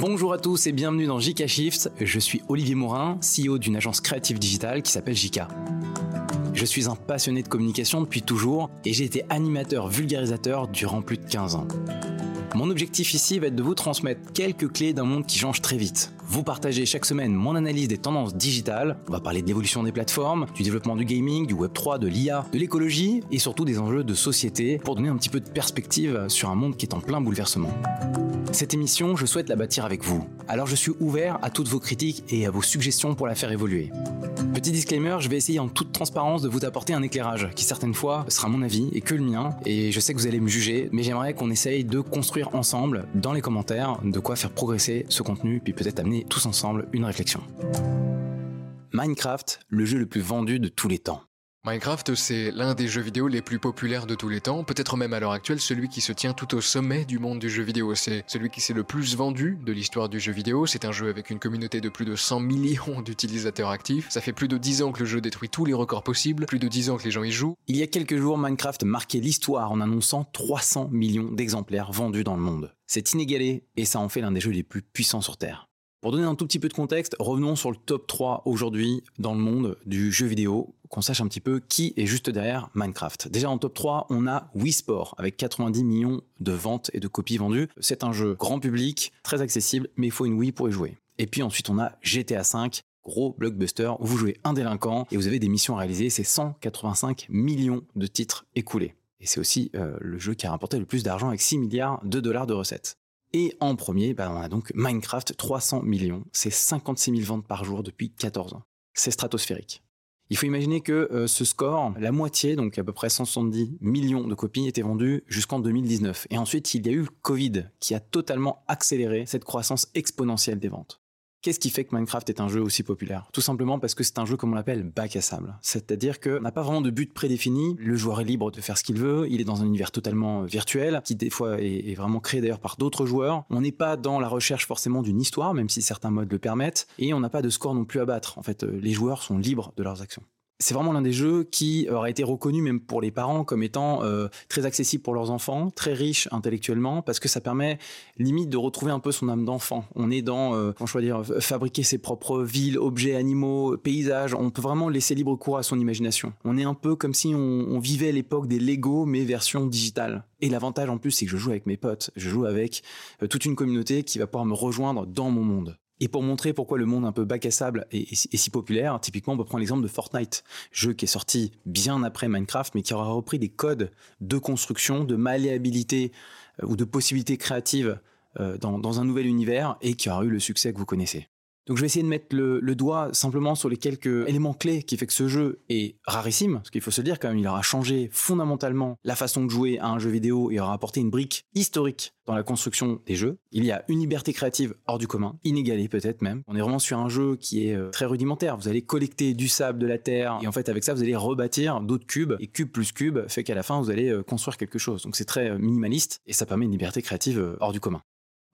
Bonjour à tous et bienvenue dans JK Shift. Je suis Olivier Morin, CEO d'une agence créative digitale qui s'appelle JK. Je suis un passionné de communication depuis toujours et j'ai été animateur vulgarisateur durant plus de 15 ans. Mon objectif ici va être de vous transmettre quelques clés d'un monde qui change très vite. Vous partagez chaque semaine mon analyse des tendances digitales. On va parler de l'évolution des plateformes, du développement du gaming, du Web3, de l'IA, de l'écologie et surtout des enjeux de société pour donner un petit peu de perspective sur un monde qui est en plein bouleversement. Cette émission, je souhaite la bâtir avec vous. Alors je suis ouvert à toutes vos critiques et à vos suggestions pour la faire évoluer. Petit disclaimer, je vais essayer en toute transparence de vous apporter un éclairage qui certaines fois sera mon avis et que le mien. Et je sais que vous allez me juger, mais j'aimerais qu'on essaye de construire ensemble dans les commentaires de quoi faire progresser ce contenu, puis peut-être amener tous ensemble une réflexion. Minecraft, le jeu le plus vendu de tous les temps. Minecraft, c'est l'un des jeux vidéo les plus populaires de tous les temps, peut-être même à l'heure actuelle celui qui se tient tout au sommet du monde du jeu vidéo. C'est celui qui s'est le plus vendu de l'histoire du jeu vidéo. C'est un jeu avec une communauté de plus de 100 millions d'utilisateurs actifs. Ça fait plus de 10 ans que le jeu détruit tous les records possibles, plus de 10 ans que les gens y jouent. Il y a quelques jours, Minecraft marquait l'histoire en annonçant 300 millions d'exemplaires vendus dans le monde. C'est inégalé et ça en fait l'un des jeux les plus puissants sur Terre. Pour donner un tout petit peu de contexte, revenons sur le top 3 aujourd'hui dans le monde du jeu vidéo, qu'on sache un petit peu qui est juste derrière Minecraft. Déjà en top 3, on a Wii Sport avec 90 millions de ventes et de copies vendues. C'est un jeu grand public, très accessible, mais il faut une Wii pour y jouer. Et puis ensuite on a GTA V, gros blockbuster où vous jouez un délinquant et vous avez des missions à réaliser, c'est 185 millions de titres écoulés. Et c'est aussi euh, le jeu qui a rapporté le plus d'argent avec 6 milliards de dollars de recettes. Et en premier, bah, on a donc Minecraft, 300 millions. C'est 56 000 ventes par jour depuis 14 ans. C'est stratosphérique. Il faut imaginer que euh, ce score, la moitié, donc à peu près 170 millions de copies, étaient vendues jusqu'en 2019. Et ensuite, il y a eu le Covid qui a totalement accéléré cette croissance exponentielle des ventes. Qu'est-ce qui fait que Minecraft est un jeu aussi populaire? Tout simplement parce que c'est un jeu comme on l'appelle bac à sable. C'est-à-dire qu'on n'a pas vraiment de but prédéfini, le joueur est libre de faire ce qu'il veut, il est dans un univers totalement virtuel, qui des fois est, vraiment créé d'ailleurs par d'autres joueurs. On n'est pas dans la recherche forcément d'une histoire, même si certains modes le permettent, et on n'a pas de score non plus à battre. En fait, les joueurs sont libres de leurs actions c'est vraiment l'un des jeux qui aurait été reconnu même pour les parents comme étant euh, très accessible pour leurs enfants, très riche intellectuellement, parce que ça permet limite de retrouver un peu son âme d'enfant. On est dans, euh, comment je dire, fabriquer ses propres villes, objets, animaux, paysages. On peut vraiment laisser libre cours à son imagination. On est un peu comme si on, vivait l'époque des Lego, mais version digitale. Et l'avantage en plus, c'est que je joue avec mes potes, je joue avec euh, toute une communauté qui va pouvoir me rejoindre dans mon monde. Et pour montrer pourquoi le monde un peu bac à sable est, si populaire, typiquement, on peut prendre l'exemple de Fortnite, jeu qui est sorti bien après Minecraft, mais qui aura repris des codes de construction, de malléabilité euh, ou de possibilités créatives euh, dans, un nouvel univers et qui aura eu le succès que vous connaissez. Donc je vais essayer de mettre le, doigt simplement sur les quelques éléments clés qui fait que ce jeu est rarissime, parce qu'il faut se dire quand même, il aura changé fondamentalement la façon de jouer à un jeu vidéo et aura apporté une brique historique dans la construction des jeux. Il y a une liberté créative hors du commun, inégalée peut-être même. On est vraiment sur un jeu qui est euh, très rudimentaire. Vous allez collecter du sable, de la terre, et en fait avec ça vous allez rebâtir d'autres cubes, et cube plus cube fait qu'à la fin vous allez euh, construire quelque chose. Donc c'est très euh, minimaliste, et ça permet une liberté créative hors du commun.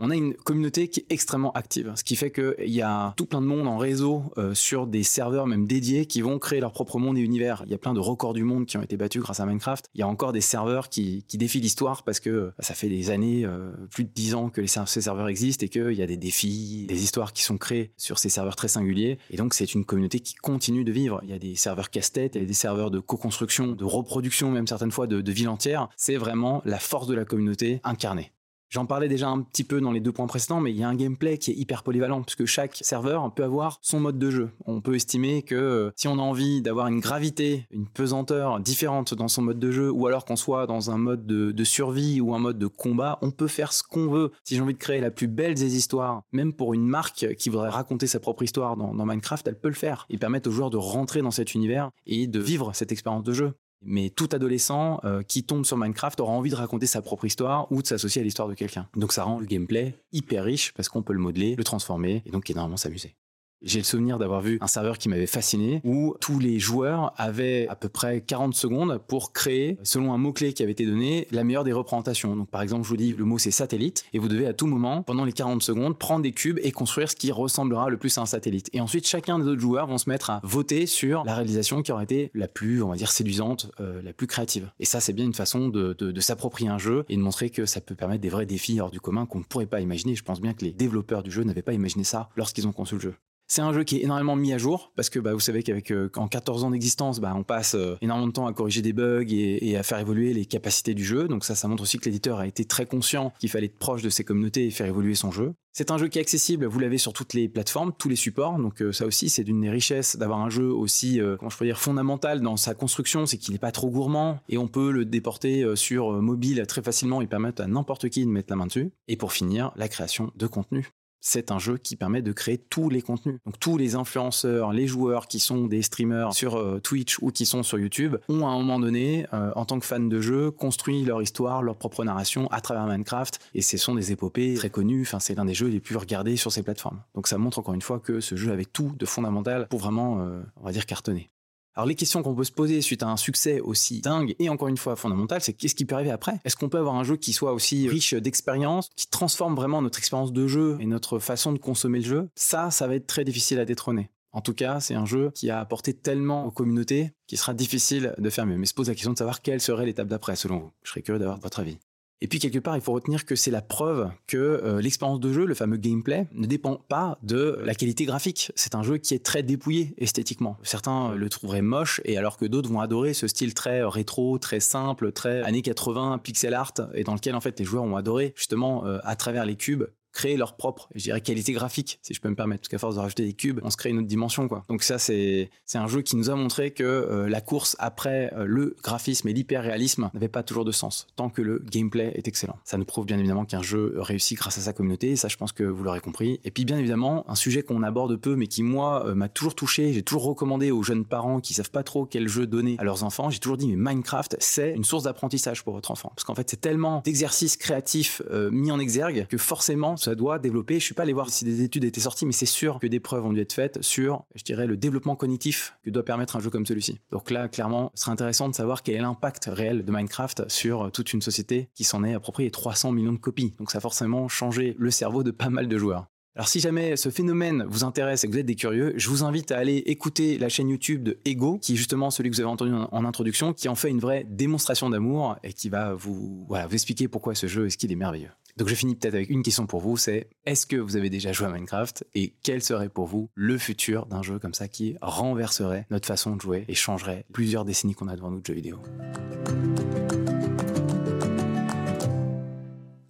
On a une communauté qui est extrêmement active, ce qui fait qu'il y a tout plein de monde en réseau euh, sur des serveurs même dédiés qui vont créer leur propre monde et univers. Il y a plein de records du monde qui ont été battus grâce à Minecraft. Il y a encore des serveurs qui, défient l'histoire parce que euh, ça fait des années, euh, plus de dix ans que ces serveurs existent et qu'il y a des défis, des histoires qui sont créées sur ces serveurs très singuliers. Et donc c'est une communauté qui continue de vivre. Il y a des serveurs casse-tête, il y a des serveurs de co-construction, de reproduction même certaines fois de, de villes entières. C'est vraiment la force de la communauté incarnée. J'en parlais déjà un petit peu dans les deux points précédents, mais il y a un gameplay qui est hyper polyvalent, puisque chaque serveur peut avoir son mode de jeu. On peut estimer que euh, si on a envie d'avoir une gravité, une pesanteur différente dans son mode de jeu, ou alors qu'on soit dans un mode de, survie ou un mode de combat, on peut faire ce qu'on veut. Si j'ai envie de créer la plus belle des histoires, même pour une marque qui voudrait raconter sa propre histoire dans, dans Minecraft, elle peut le faire. Et permettre aux joueurs de rentrer dans cet univers et de vivre cette expérience de jeu mais tout adolescent euh, qui tombe sur Minecraft aura envie de raconter sa propre histoire ou de s'associer à l'histoire de quelqu'un. Donc ça rend le gameplay hyper riche parce qu'on peut le modeler, le transformer et donc énormément s'amuser. J'ai le souvenir d'avoir vu un serveur qui m'avait fasciné où tous les joueurs avaient à peu près 40 secondes pour créer, selon un mot-clé qui avait été donné, la meilleure des représentations. Donc par exemple, je vous dis le mot c'est satellite et vous devez à tout moment, pendant les 40 secondes, prendre des cubes et construire ce qui ressemblera le plus à un satellite. Et ensuite, chacun des autres joueurs vont se mettre à voter sur la réalisation qui aurait été la plus, on va dire, séduisante, euh, la plus créative. Et ça, c'est bien une façon de, de s'approprier un jeu et de montrer que ça peut permettre des vrais défis hors du commun qu'on ne pourrait pas imaginer. Je pense bien que les développeurs du jeu n'avaient pas imaginé ça lorsqu'ils ont conçu le jeu. C'est un jeu qui est énormément mis à jour parce que bah, vous savez qu'avec euh, en 14 ans d'existence, bah, on passe euh, énormément de temps à corriger des bugs et, à faire évoluer les capacités du jeu. Donc ça, ça montre aussi que l'éditeur a été très conscient qu'il fallait être proche de ses communautés et faire évoluer son jeu. C'est un jeu qui est accessible, vous l'avez sur toutes les plateformes, tous les supports. Donc euh, ça aussi, c'est d'une des richesses d'avoir un jeu aussi, comment je peux dire, fondamental dans sa construction, c'est qu'il n'est pas trop gourmand et on peut le déporter sur mobile très facilement et permettre à n'importe qui de mettre la main dessus. Et pour finir, la création de contenu c'est un jeu qui permet de créer tous les contenus. Donc tous les influenceurs, les joueurs qui sont des streamers sur euh, Twitch ou qui sont sur YouTube ont à un moment donné, euh, en tant que fans de jeu, construit leur histoire, leur propre narration à travers Minecraft. Et ce sont des épopées très connues. Enfin, c'est l'un des jeux les plus regardés sur ces plateformes. Donc ça montre encore une fois que ce jeu avait tout de fondamental pour vraiment, euh, on va dire, cartonner. Alors les questions qu'on peut se poser suite à un succès aussi dingue et encore une fois fondamental, c'est qu'est-ce qui peut arriver après? Est-ce qu'on peut avoir un jeu qui soit aussi riche d'expérience, qui transforme vraiment notre expérience de jeu et notre façon de consommer le jeu? Ça, ça va être très difficile à détrôner. En tout cas, c'est un jeu qui a apporté tellement aux communautés qu'il sera difficile de faire mieux. Mais se pose la question de savoir quelle serait l'étape d'après, selon vous. Je serais curieux d'avoir votre avis. Et puis quelque part, il faut retenir que c'est la preuve que euh, l'expérience de jeu, le fameux gameplay, ne dépend pas de la qualité graphique. C'est un jeu qui est très dépouillé esthétiquement. Certains le trouveraient moche, et alors que d'autres vont adorer ce style très rétro, très simple, très années 80, pixel art, et dans lequel en fait les joueurs ont adoré justement euh, à travers les cubes créer leur propre, je dirais, qualité graphique, si je peux me permettre, parce qu'à force de rajouter des cubes, on se crée une autre dimension, quoi. Donc ça, c'est un jeu qui nous a montré que euh, la course après euh, le graphisme et l'hyper-réalisme n'avait pas toujours de sens, tant que le gameplay est excellent. Ça nous prouve bien évidemment qu'un jeu réussit grâce à sa communauté, ça, je pense que vous l'aurez compris. Et puis, bien évidemment, un sujet qu'on aborde peu, mais qui, moi, euh, m'a toujours touché, j'ai toujours recommandé aux jeunes parents qui savent pas trop quel jeu donner à leurs enfants, j'ai toujours dit, mais Minecraft, c'est une source d'apprentissage pour votre enfant. Parce qu'en fait, c'est tellement d'exercices créatifs mis en exergue que forcément, ça doit développer. Je suis pas allé voir si des études étaient sorties, mais c'est sûr que des preuves ont dû être faites sur, je dirais, le développement cognitif que doit permettre un jeu comme celui-ci. Donc là, clairement, ce serait intéressant de savoir quel est l'impact réel de Minecraft sur toute une société qui s'en est approprié 300 millions de copies. Donc ça a forcément changé le cerveau de pas mal de joueurs. Alors si jamais ce phénomène vous intéresse et que vous êtes des curieux, je vous invite à aller écouter la chaîne YouTube de Ego, qui est justement celui que vous avez entendu en introduction, qui en fait une vraie démonstration d'amour et qui va vous, vous expliquer pourquoi ce jeu est ce qu'il est merveilleux. Donc je finis peut-être avec une question pour vous, c'est est-ce que vous avez déjà joué à Minecraft et quel serait pour vous le futur d'un jeu comme ça qui renverserait notre façon de jouer et changerait plusieurs décennies qu'on a devant nous de jeux vidéo?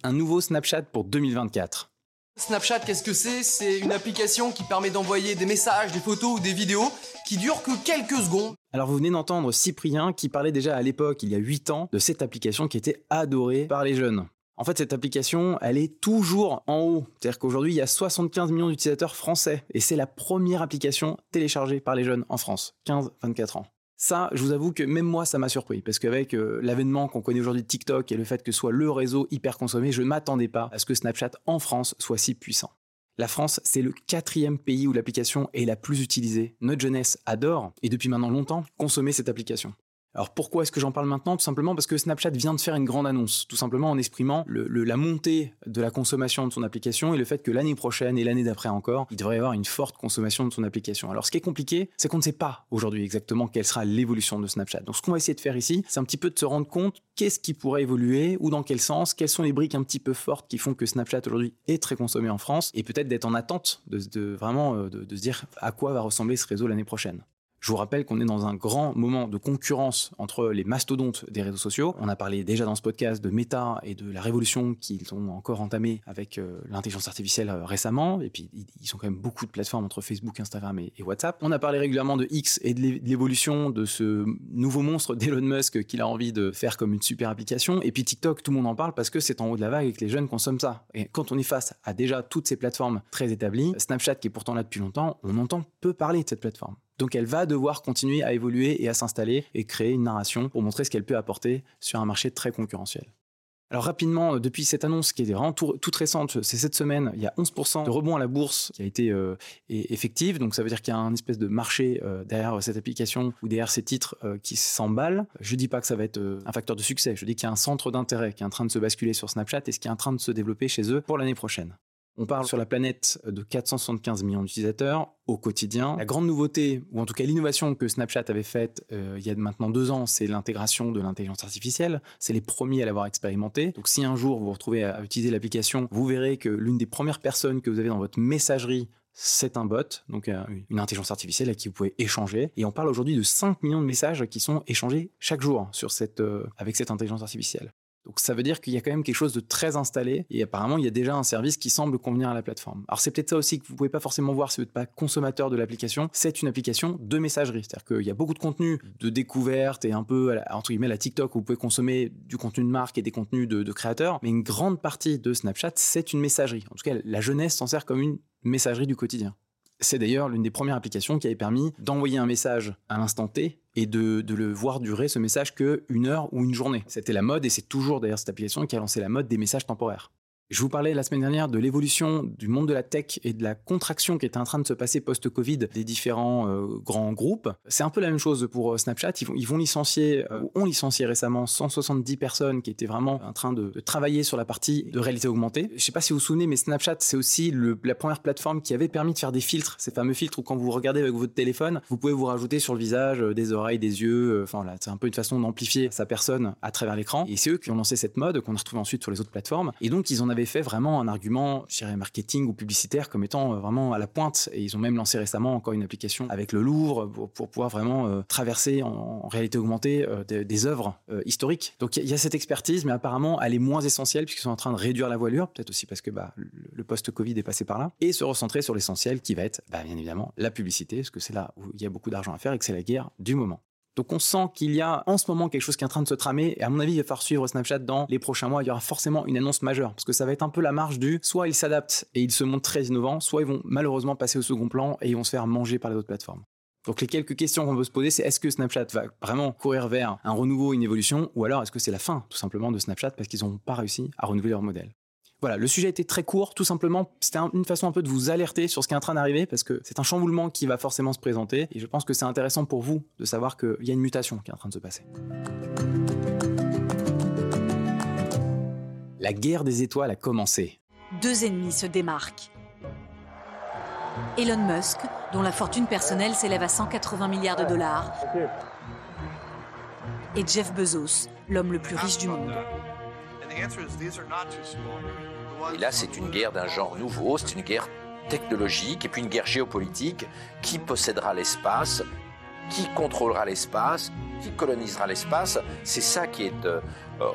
Un nouveau Snapchat pour 2024. Snapchat, qu'est-ce que c'est? C'est une application qui permet d'envoyer des messages, des photos ou des vidéos qui durent que quelques secondes. Alors vous venez d'entendre Cyprien qui parlait déjà à l'époque, il y a 8 ans, de cette application qui était adorée par les jeunes. En fait, cette application, elle est toujours en haut. C'est-à-dire qu'aujourd'hui, il y a 75 millions d'utilisateurs français et c'est la première application téléchargée par les jeunes en France, 15-24 ans. Ça, je vous avoue que même moi, ça m'a surpris, parce qu'avec euh, l'avènement qu'on connaît aujourd'hui de TikTok et le fait que soit le réseau hyper consommé, je ne m'attendais pas à ce que Snapchat en France soit si puissant. La France, c'est le quatrième pays où l'application est la plus utilisée. Notre jeunesse adore, et depuis maintenant longtemps, consommer cette application. Alors pourquoi est-ce que j'en parle maintenant? Tout simplement parce que Snapchat vient de faire une grande annonce, tout simplement en exprimant la montée de la consommation de son application et le fait que l'année prochaine et l'année d'après encore, il devrait y avoir une forte consommation de son application. Alors ce qui est compliqué, c'est qu'on ne sait pas aujourd'hui exactement quelle sera l'évolution de Snapchat. Donc ce qu'on va essayer de faire ici, c'est un petit peu de se rendre compte qu'est-ce qui pourrait évoluer ou dans quel sens, quelles sont les briques un petit peu fortes qui font que Snapchat aujourd'hui est très consommé en France et peut-être d'être en attente de, vraiment euh, de se dire à quoi va ressembler ce réseau l'année prochaine. Je vous rappelle qu'on est dans un grand moment de concurrence entre les mastodontes des réseaux sociaux. On a parlé déjà dans ce podcast de Meta et de la révolution qu'ils ont encore entamée avec euh, l'intelligence artificielle euh, récemment. Et puis, ils sont quand même beaucoup de plateformes entre Facebook, Instagram et, WhatsApp. On a parlé régulièrement de X et de l'évolution de ce nouveau monstre d'Elon Musk qu'il a envie de faire comme une super application. Et puis TikTok, tout le monde en parle parce que c'est en haut de la vague et que les jeunes consomment ça. Et quand on est face à déjà toutes ces plateformes très établies, Snapchat qui est pourtant là depuis longtemps, on entend peu parler de cette plateforme. Donc elle va devoir continuer à évoluer et à s'installer et créer une narration pour montrer ce qu'elle peut apporter sur un marché très concurrentiel. Alors rapidement, depuis cette annonce qui est vraiment toute récente, c'est cette semaine, il y a 11% de rebond à la bourse qui a été euh, effectif. Donc ça veut dire qu'il y a un espèce de marché euh, derrière cette application ou derrière ces titres euh, qui s'emballent. Je dis pas que ça va être un facteur de succès. Je dis qu'il y a un centre d'intérêt qui est en train de se basculer sur Snapchat et ce qui est en train de se développer chez eux pour l'année prochaine. On parle sur la planète de 475 millions d'utilisateurs au quotidien. La grande nouveauté, ou en tout cas l'innovation que Snapchat avait faite euh, il y a maintenant deux ans, c'est l'intégration de l'intelligence artificielle. C'est les premiers à l'avoir expérimenté. Donc si un jour vous vous retrouvez à utiliser l'application, vous verrez que l'une des premières personnes que vous avez dans votre messagerie c'est un bot, donc euh, une intelligence artificielle avec qui vous pouvez échanger. Et on parle aujourd'hui de 5 millions de messages qui sont échangés chaque jour euh, avec cette intelligence artificielle. Donc ça veut dire qu'il y a quand même quelque chose de très installé et apparemment il y a déjà un service qui semble convenir à la plateforme. Alors c'est peut-être ça aussi que vous pouvez pas forcément voir si vous n'êtes pas consommateur de l'application. C'est une application de messagerie, c'est-à-dire qu'il y a beaucoup de contenu de découverte et un peu entre guillemets la TikTok où vous pouvez consommer du contenu de marque et des contenus de, de créateurs, mais une grande partie de Snapchat c'est une messagerie. En tout cas la jeunesse s'en sert comme une messagerie du quotidien. C'est d'ailleurs l'une des premières applications qui avait permis d'envoyer un message à l'instant T et de, le voir durer ce message qu'une heure ou une journée. C'était la mode et c'est toujours d'ailleurs cette application qui a lancé la mode des messages temporaires. Je vous parlais la semaine dernière de l'évolution du monde de la tech et de la contraction qui était en train de se passer post-Covid des différents euh, grands groupes. C'est un peu la même chose pour euh, Snapchat. Ils vont, licencier, euh, ont licencié récemment 170 personnes qui étaient vraiment en train de, travailler sur la partie de réalité augmentée. Je ne sais pas si vous vous souvenez, mais Snapchat, c'est aussi la première plateforme qui avait permis de faire des filtres, ces fameux filtres où quand vous regardez avec votre téléphone, vous pouvez vous rajouter sur le visage des oreilles, des yeux. Enfin là, c'est un peu une façon d'amplifier sa personne à travers l'écran. Et c'est eux qui ont lancé cette mode qu'on a retrouvée ensuite sur les autres plateformes. Et donc, ils en avait fait vraiment un argument, je dirais, marketing ou publicitaire comme étant euh, vraiment à la pointe. Et ils ont même lancé récemment encore une application avec le Louvre pour, pouvoir vraiment euh, traverser en, réalité augmentée euh, des, œuvres historiques. Donc il y, a cette expertise, mais apparemment elle est moins essentielle puisqu'ils sont en train de réduire la voilure, peut-être aussi parce que bah, le, post-Covid est passé par là, et se recentrer sur l'essentiel qui va être bah, bien évidemment la publicité, parce que c'est là où il y a beaucoup d'argent à faire et que c'est la guerre du moment. Donc on sent qu'il y a en ce moment quelque chose qui est en train de se tramer. Et à mon avis il va falloir suivre Snapchat dans les prochains mois, il y aura forcément une annonce majeure. Parce que ça va être un peu la marge du soit ils s'adaptent et ils se montrent très innovants, soit ils vont malheureusement passer au second plan et ils vont se faire manger par les autres plateformes. Donc les quelques questions qu'on peut se poser, c'est est-ce que Snapchat va vraiment courir vers un renouveau, une évolution, ou alors est-ce que c'est la fin tout simplement de Snapchat parce qu'ils n'ont pas réussi à renouveler leur modèle? Voilà, le sujet était très court, tout simplement. C'était une façon un peu de vous alerter sur ce qui est en train d'arriver parce que c'est un chamboulement qui va forcément se présenter et je pense que c'est intéressant pour vous de savoir qu'il y a une mutation qui est en train de se passer. La guerre des étoiles a commencé. Deux ennemis se démarquent. Elon Musk, dont la fortune personnelle s'élève à 180 milliards de dollars, et Jeff Bezos, l'homme le plus riche du monde. Et là, c'est une guerre d'un genre nouveau, c'est une guerre technologique et puis une guerre géopolitique. Qui possédera l'espace? Qui contrôlera l'espace? Qui colonisera l'espace? C'est ça qui est euh,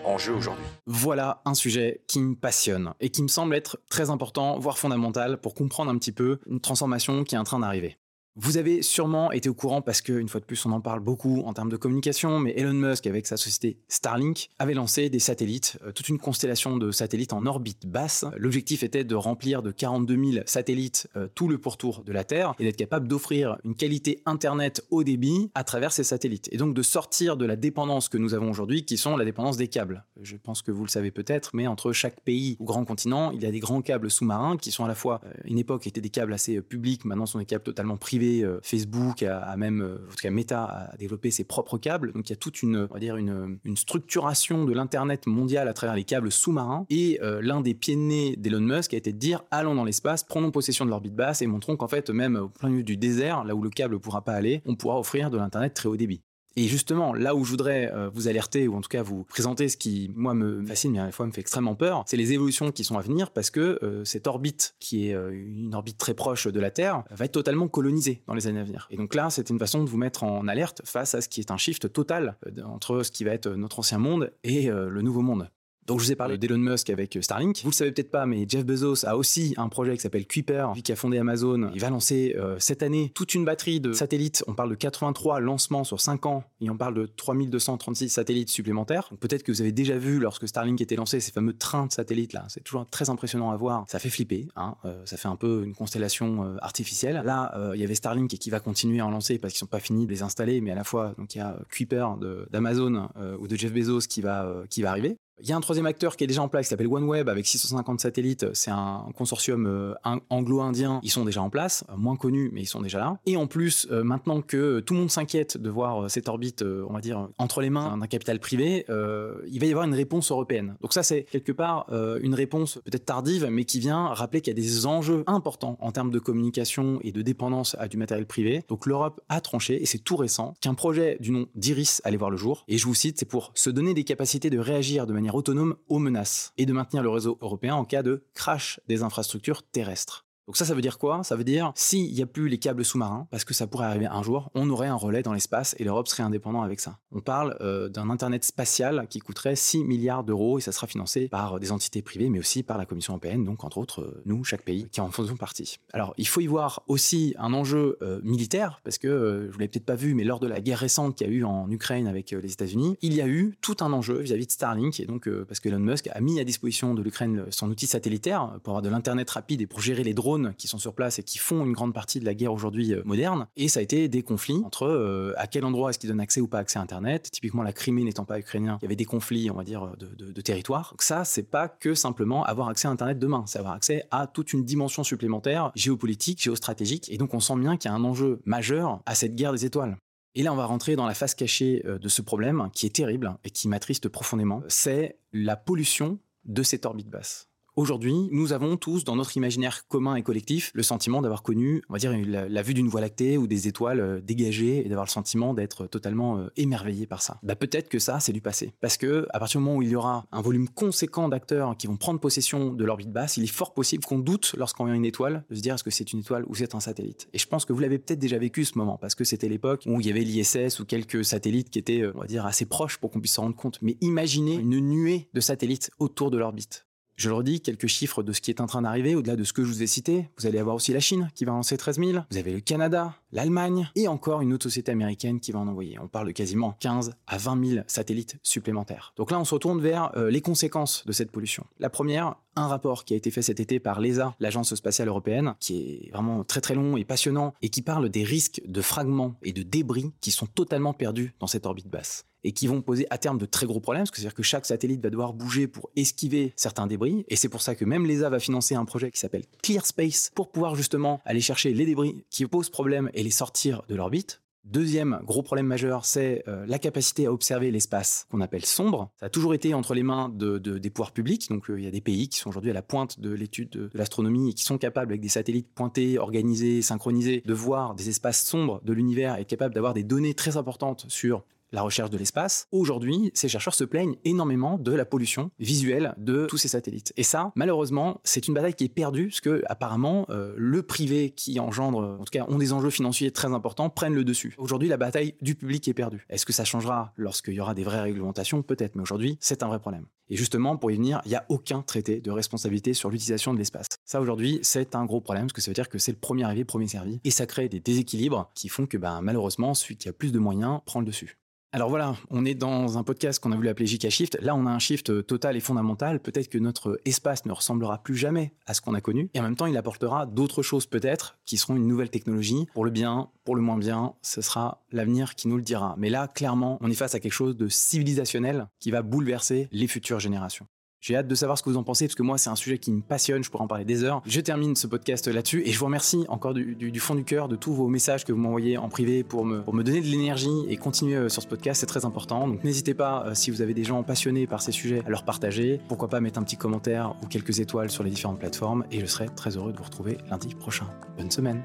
en jeu aujourd'hui. Voilà un sujet qui me passionne et qui me semble être très important, voire fondamental, pour comprendre un petit peu une transformation qui est en train d'arriver. Vous avez sûrement été au courant parce qu'une fois de plus, on en parle beaucoup en termes de communication, mais Elon Musk, avec sa société Starlink, avait lancé des satellites, euh, toute une constellation de satellites en orbite basse. L'objectif était de remplir de 42 000 satellites euh, tout le pourtour de la Terre et d'être capable d'offrir une qualité Internet haut débit à travers ces satellites. Et donc de sortir de la dépendance que nous avons aujourd'hui, qui sont la dépendance des câbles. Je pense que vous le savez peut-être, mais entre chaque pays ou grand continent, il y a des grands câbles sous-marins qui sont à la fois, euh, une époque étaient des câbles assez publics, maintenant sont des câbles totalement privés euh, Facebook a, même, euh, en tout cas Meta a développé ses propres câbles. Donc il y a toute une, on va dire une, structuration de l'internet mondial à travers les câbles sous-marins. Et euh, l'un des pieds de d'Elon Musk a été de dire allons dans l'espace, prenons possession de l'orbite basse et montrons qu'en fait même au plein milieu du désert, là où le câble ne pourra pas aller, on pourra offrir de l'internet très haut débit. Et justement, là où je voudrais euh, vous alerter, ou en tout cas vous présenter ce qui, moi, me fascine, mais à la fois me fait extrêmement peur, c'est les évolutions qui sont à venir, parce que euh, cette orbite, qui est euh, une orbite très proche de la Terre, va être totalement colonisée dans les années à venir. Et donc là, c'est une façon de vous mettre en alerte face à ce qui est un shift total entre ce qui va être notre ancien monde et le nouveau monde. Donc je vous ai parlé d'Elon Musk avec euh, Starlink. Vous le savez peut-être pas, mais Jeff Bezos a aussi un projet qui s'appelle Kuiper, lui qui a fondé Amazon. Il va lancer euh, cette année toute une batterie de satellites. On parle de 83 lancements sur 5 ans et on parle de 3236 satellites supplémentaires. Peut-être que vous avez déjà vu lorsque Starlink était lancé ces fameux trains de satellites là. C'est toujours très impressionnant à voir. Ça fait flipper. Hein. Euh, ça fait un peu une constellation artificielle. Là, il y avait Starlink qui va continuer à en lancer parce qu'ils sont pas finis de les installer, mais à la fois donc il y a Kuiper d'Amazon ou de Jeff Bezos qui va qui va arriver. Il y a un troisième acteur qui est déjà en place, qui s'appelle OneWeb, avec 650 satellites. C'est un consortium euh, anglo-indien. Ils sont déjà en place, euh, moins connus, mais ils sont déjà là. Et en plus, euh, maintenant que tout le monde s'inquiète de voir cette orbite, on va dire, entre les mains d'un capital privé, il va y avoir une réponse européenne. Donc ça, c'est quelque part une réponse peut-être tardive, mais qui vient rappeler qu'il y a des enjeux importants en termes de communication et de dépendance à du matériel privé. Donc l'Europe a tranché, et c'est tout récent, qu'un projet du nom d'Iris allait voir le jour. Et je vous cite, c'est pour se donner des capacités de réagir de manière autonome aux menaces et de maintenir le réseau européen en cas de crash des infrastructures terrestres. Donc ça, ça veut dire quoi? Ça veut dire s'il n'y a plus les câbles sous-marins, parce que ça pourrait arriver un jour, on aurait un relais dans l'espace et l'Europe serait indépendante avec ça. On parle euh, d'un Internet spatial qui coûterait 6 milliards d'euros et ça sera financé par des entités privées, mais aussi par la Commission européenne, donc entre autres euh, nous, chaque pays qui en faisons partie. Alors il faut y voir aussi un enjeu euh, militaire, parce que je vous l'avez peut-être pas vu, mais lors de la guerre récente qu'il y a eu en Ukraine avec les États-Unis, il y a eu tout un enjeu vis-à-vis de Starlink, et donc parce que Elon Musk a mis à disposition de l'Ukraine son outil satellitaire pour avoir de l'Internet rapide et pour gérer les drones qui sont sur place qui font une grande partie de la guerre aujourd'hui euh, moderne. Et ça a été des conflits entre euh, à quel endroit est-ce qu'ils donnent accès ou pas accès à Internet. Typiquement, la Crimée n'étant pas ukrainien, il y avait des conflits, on va dire, de, territoire. Donc ça, c'est pas que simplement avoir accès à Internet demain, c'est avoir accès à toute une dimension supplémentaire géopolitique, géostratégique. Et donc, on sent bien qu'il y a un enjeu majeur à cette guerre des étoiles. Et là, on va rentrer dans la face cachée euh, de ce problème qui est terrible et qui m'attriste profondément. C'est la pollution de cette orbite basse. Aujourd'hui, nous avons tous, dans notre imaginaire commun et collectif, le sentiment d'avoir connu, on va dire, la, vue d'une voie lactée ou des étoiles euh, dégagées et d'avoir le sentiment d'être totalement euh, émerveillé par ça. Bah, peut-être que ça, c'est du passé. Parce que, à partir du moment où il y aura un volume conséquent d'acteurs qui vont prendre possession de l'orbite basse, il est fort possible qu'on doute lorsqu'on voit une étoile de se dire est-ce que c'est une étoile ou c'est un satellite? Et je pense que vous l'avez peut-être déjà vécu ce moment parce que c'était l'époque où il y avait l'ISS ou quelques satellites qui étaient, euh, on va dire, assez proches pour qu'on puisse s'en rendre compte. Mais imaginez une nuée de satellites autour de l'orbite. Je le redis, quelques chiffres de ce qui est en train d'arriver, au-delà de ce que je vous ai cité. Vous allez avoir aussi la Chine qui va lancer 13 000. Vous avez le Canada, l'Allemagne et encore une autre société américaine qui va en envoyer. On parle de quasiment 15 à 20 000 satellites supplémentaires. Donc là, on se retourne vers euh, les conséquences de cette pollution. La première, un rapport qui a été fait cet été par l'ESA, l'Agence spatiale européenne, qui est vraiment très très long et passionnant et qui parle des risques de fragments et de débris qui sont totalement perdus dans cette orbite basse et qui vont poser à terme de très gros problèmes, parce que c'est-à-dire que chaque satellite va devoir bouger pour esquiver certains débris, et c'est pour ça que même l'ESA va financer un projet qui s'appelle Clear Space pour pouvoir justement aller chercher les débris qui posent problème et les sortir de l'orbite. Deuxième gros problème majeur, c'est euh, la capacité à observer l'espace qu'on appelle sombre. Ça a toujours été entre les mains de, des pouvoirs publics. Donc euh, il y a des pays qui sont aujourd'hui à la pointe de l'étude de, de l'astronomie et qui sont capables, avec des satellites pointés, organisés, synchronisés, de voir des espaces sombres de l'univers et capables d'avoir des données très importantes sur la recherche de l'espace. Aujourd'hui, ces chercheurs se plaignent énormément de la pollution visuelle de tous ces satellites. Et ça, malheureusement, c'est une bataille qui est perdue parce que apparemment euh, le privé qui engendre, en tout cas, ont des enjeux financiers très importants, prennent le dessus. Aujourd'hui, la bataille du public est perdue. Est-ce que ça changera lorsqu'il y aura des vraies réglementations? Peut-être, mais aujourd'hui, c'est un vrai problème. Et justement, pour y venir, il n'y a aucun traité de responsabilité sur l'utilisation de l'espace. Ça, aujourd'hui, c'est un gros problème, parce que ça veut dire que c'est le premier arrivé, premier servi. Et ça crée des déséquilibres qui font que, ben, malheureusement, celui qui a plus de moyens prend le dessus. Alors voilà, on est dans un podcast qu'on a voulu appeler JK Shift. Là, on a un shift total et fondamental. Peut-être que notre espace ne ressemblera plus jamais à ce qu'on a connu. Et en même temps, il apportera d'autres choses peut-être qui seront une nouvelle technologie. Pour le bien, pour le moins bien, ce sera l'avenir qui nous le dira. Mais là, clairement, on est face à quelque chose de civilisationnel qui va bouleverser les futures générations. J'ai hâte de savoir ce que vous en pensez, parce que moi, c'est un sujet qui me passionne, je pourrais en parler des heures. Je termine ce podcast là-dessus, et je vous remercie encore du, fond du cœur de tous vos messages que vous m'envoyez en privé pour me, pour me donner de l'énergie et continuer euh, sur ce podcast, c'est très important. Donc n'hésitez pas, euh, si vous avez des gens passionnés par ces sujets, à leur partager. Pourquoi pas mettre un petit commentaire ou quelques étoiles sur les différentes plateformes, et je serai très heureux de vous retrouver lundi prochain. Bonne semaine